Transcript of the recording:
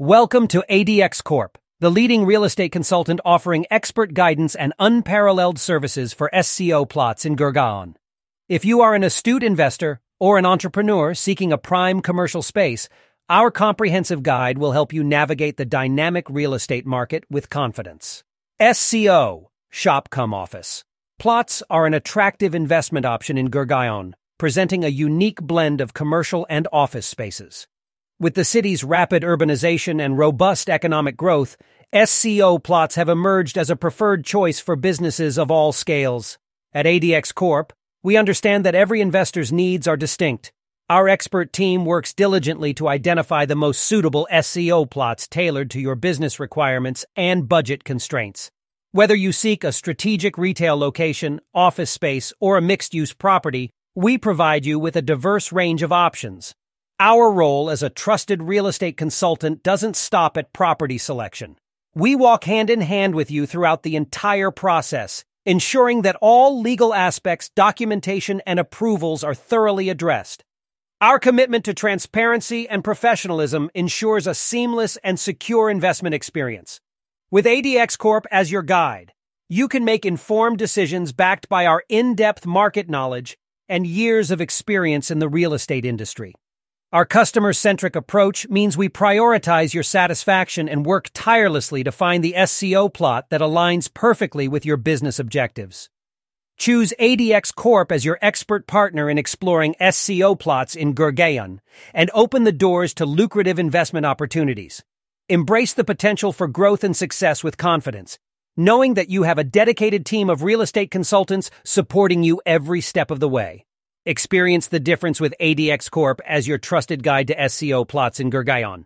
Welcome to ADX Corp, the leading real estate consultant offering expert guidance and unparalleled services for SCO plots in Gurgaon. If you are an astute investor or an entrepreneur seeking a prime commercial space, our comprehensive guide will help you navigate the dynamic real estate market with confidence. SCO, Shop Cum Office. Plots are an attractive investment option in Gurgaon, presenting a unique blend of commercial and office spaces. With the city's rapid urbanization and robust economic growth, SCO plots have emerged as a preferred choice for businesses of all scales. At ADX Corp, we understand that every investor's needs are distinct. Our expert team works diligently to identify the most suitable SCO plots tailored to your business requirements and budget constraints. Whether you seek a strategic retail location, office space, or a mixed use property, we provide you with a diverse range of options. Our role as a trusted real estate consultant doesn't stop at property selection. We walk hand in hand with you throughout the entire process, ensuring that all legal aspects, documentation, and approvals are thoroughly addressed. Our commitment to transparency and professionalism ensures a seamless and secure investment experience. With ADX Corp as your guide, you can make informed decisions backed by our in-depth market knowledge and years of experience in the real estate industry. Our customer centric approach means we prioritize your satisfaction and work tirelessly to find the SCO plot that aligns perfectly with your business objectives. Choose ADX Corp as your expert partner in exploring SCO plots in Gurgaon and open the doors to lucrative investment opportunities. Embrace the potential for growth and success with confidence, knowing that you have a dedicated team of real estate consultants supporting you every step of the way. Experience the difference with ADX Corp as your trusted guide to SCO plots in Gurgaon.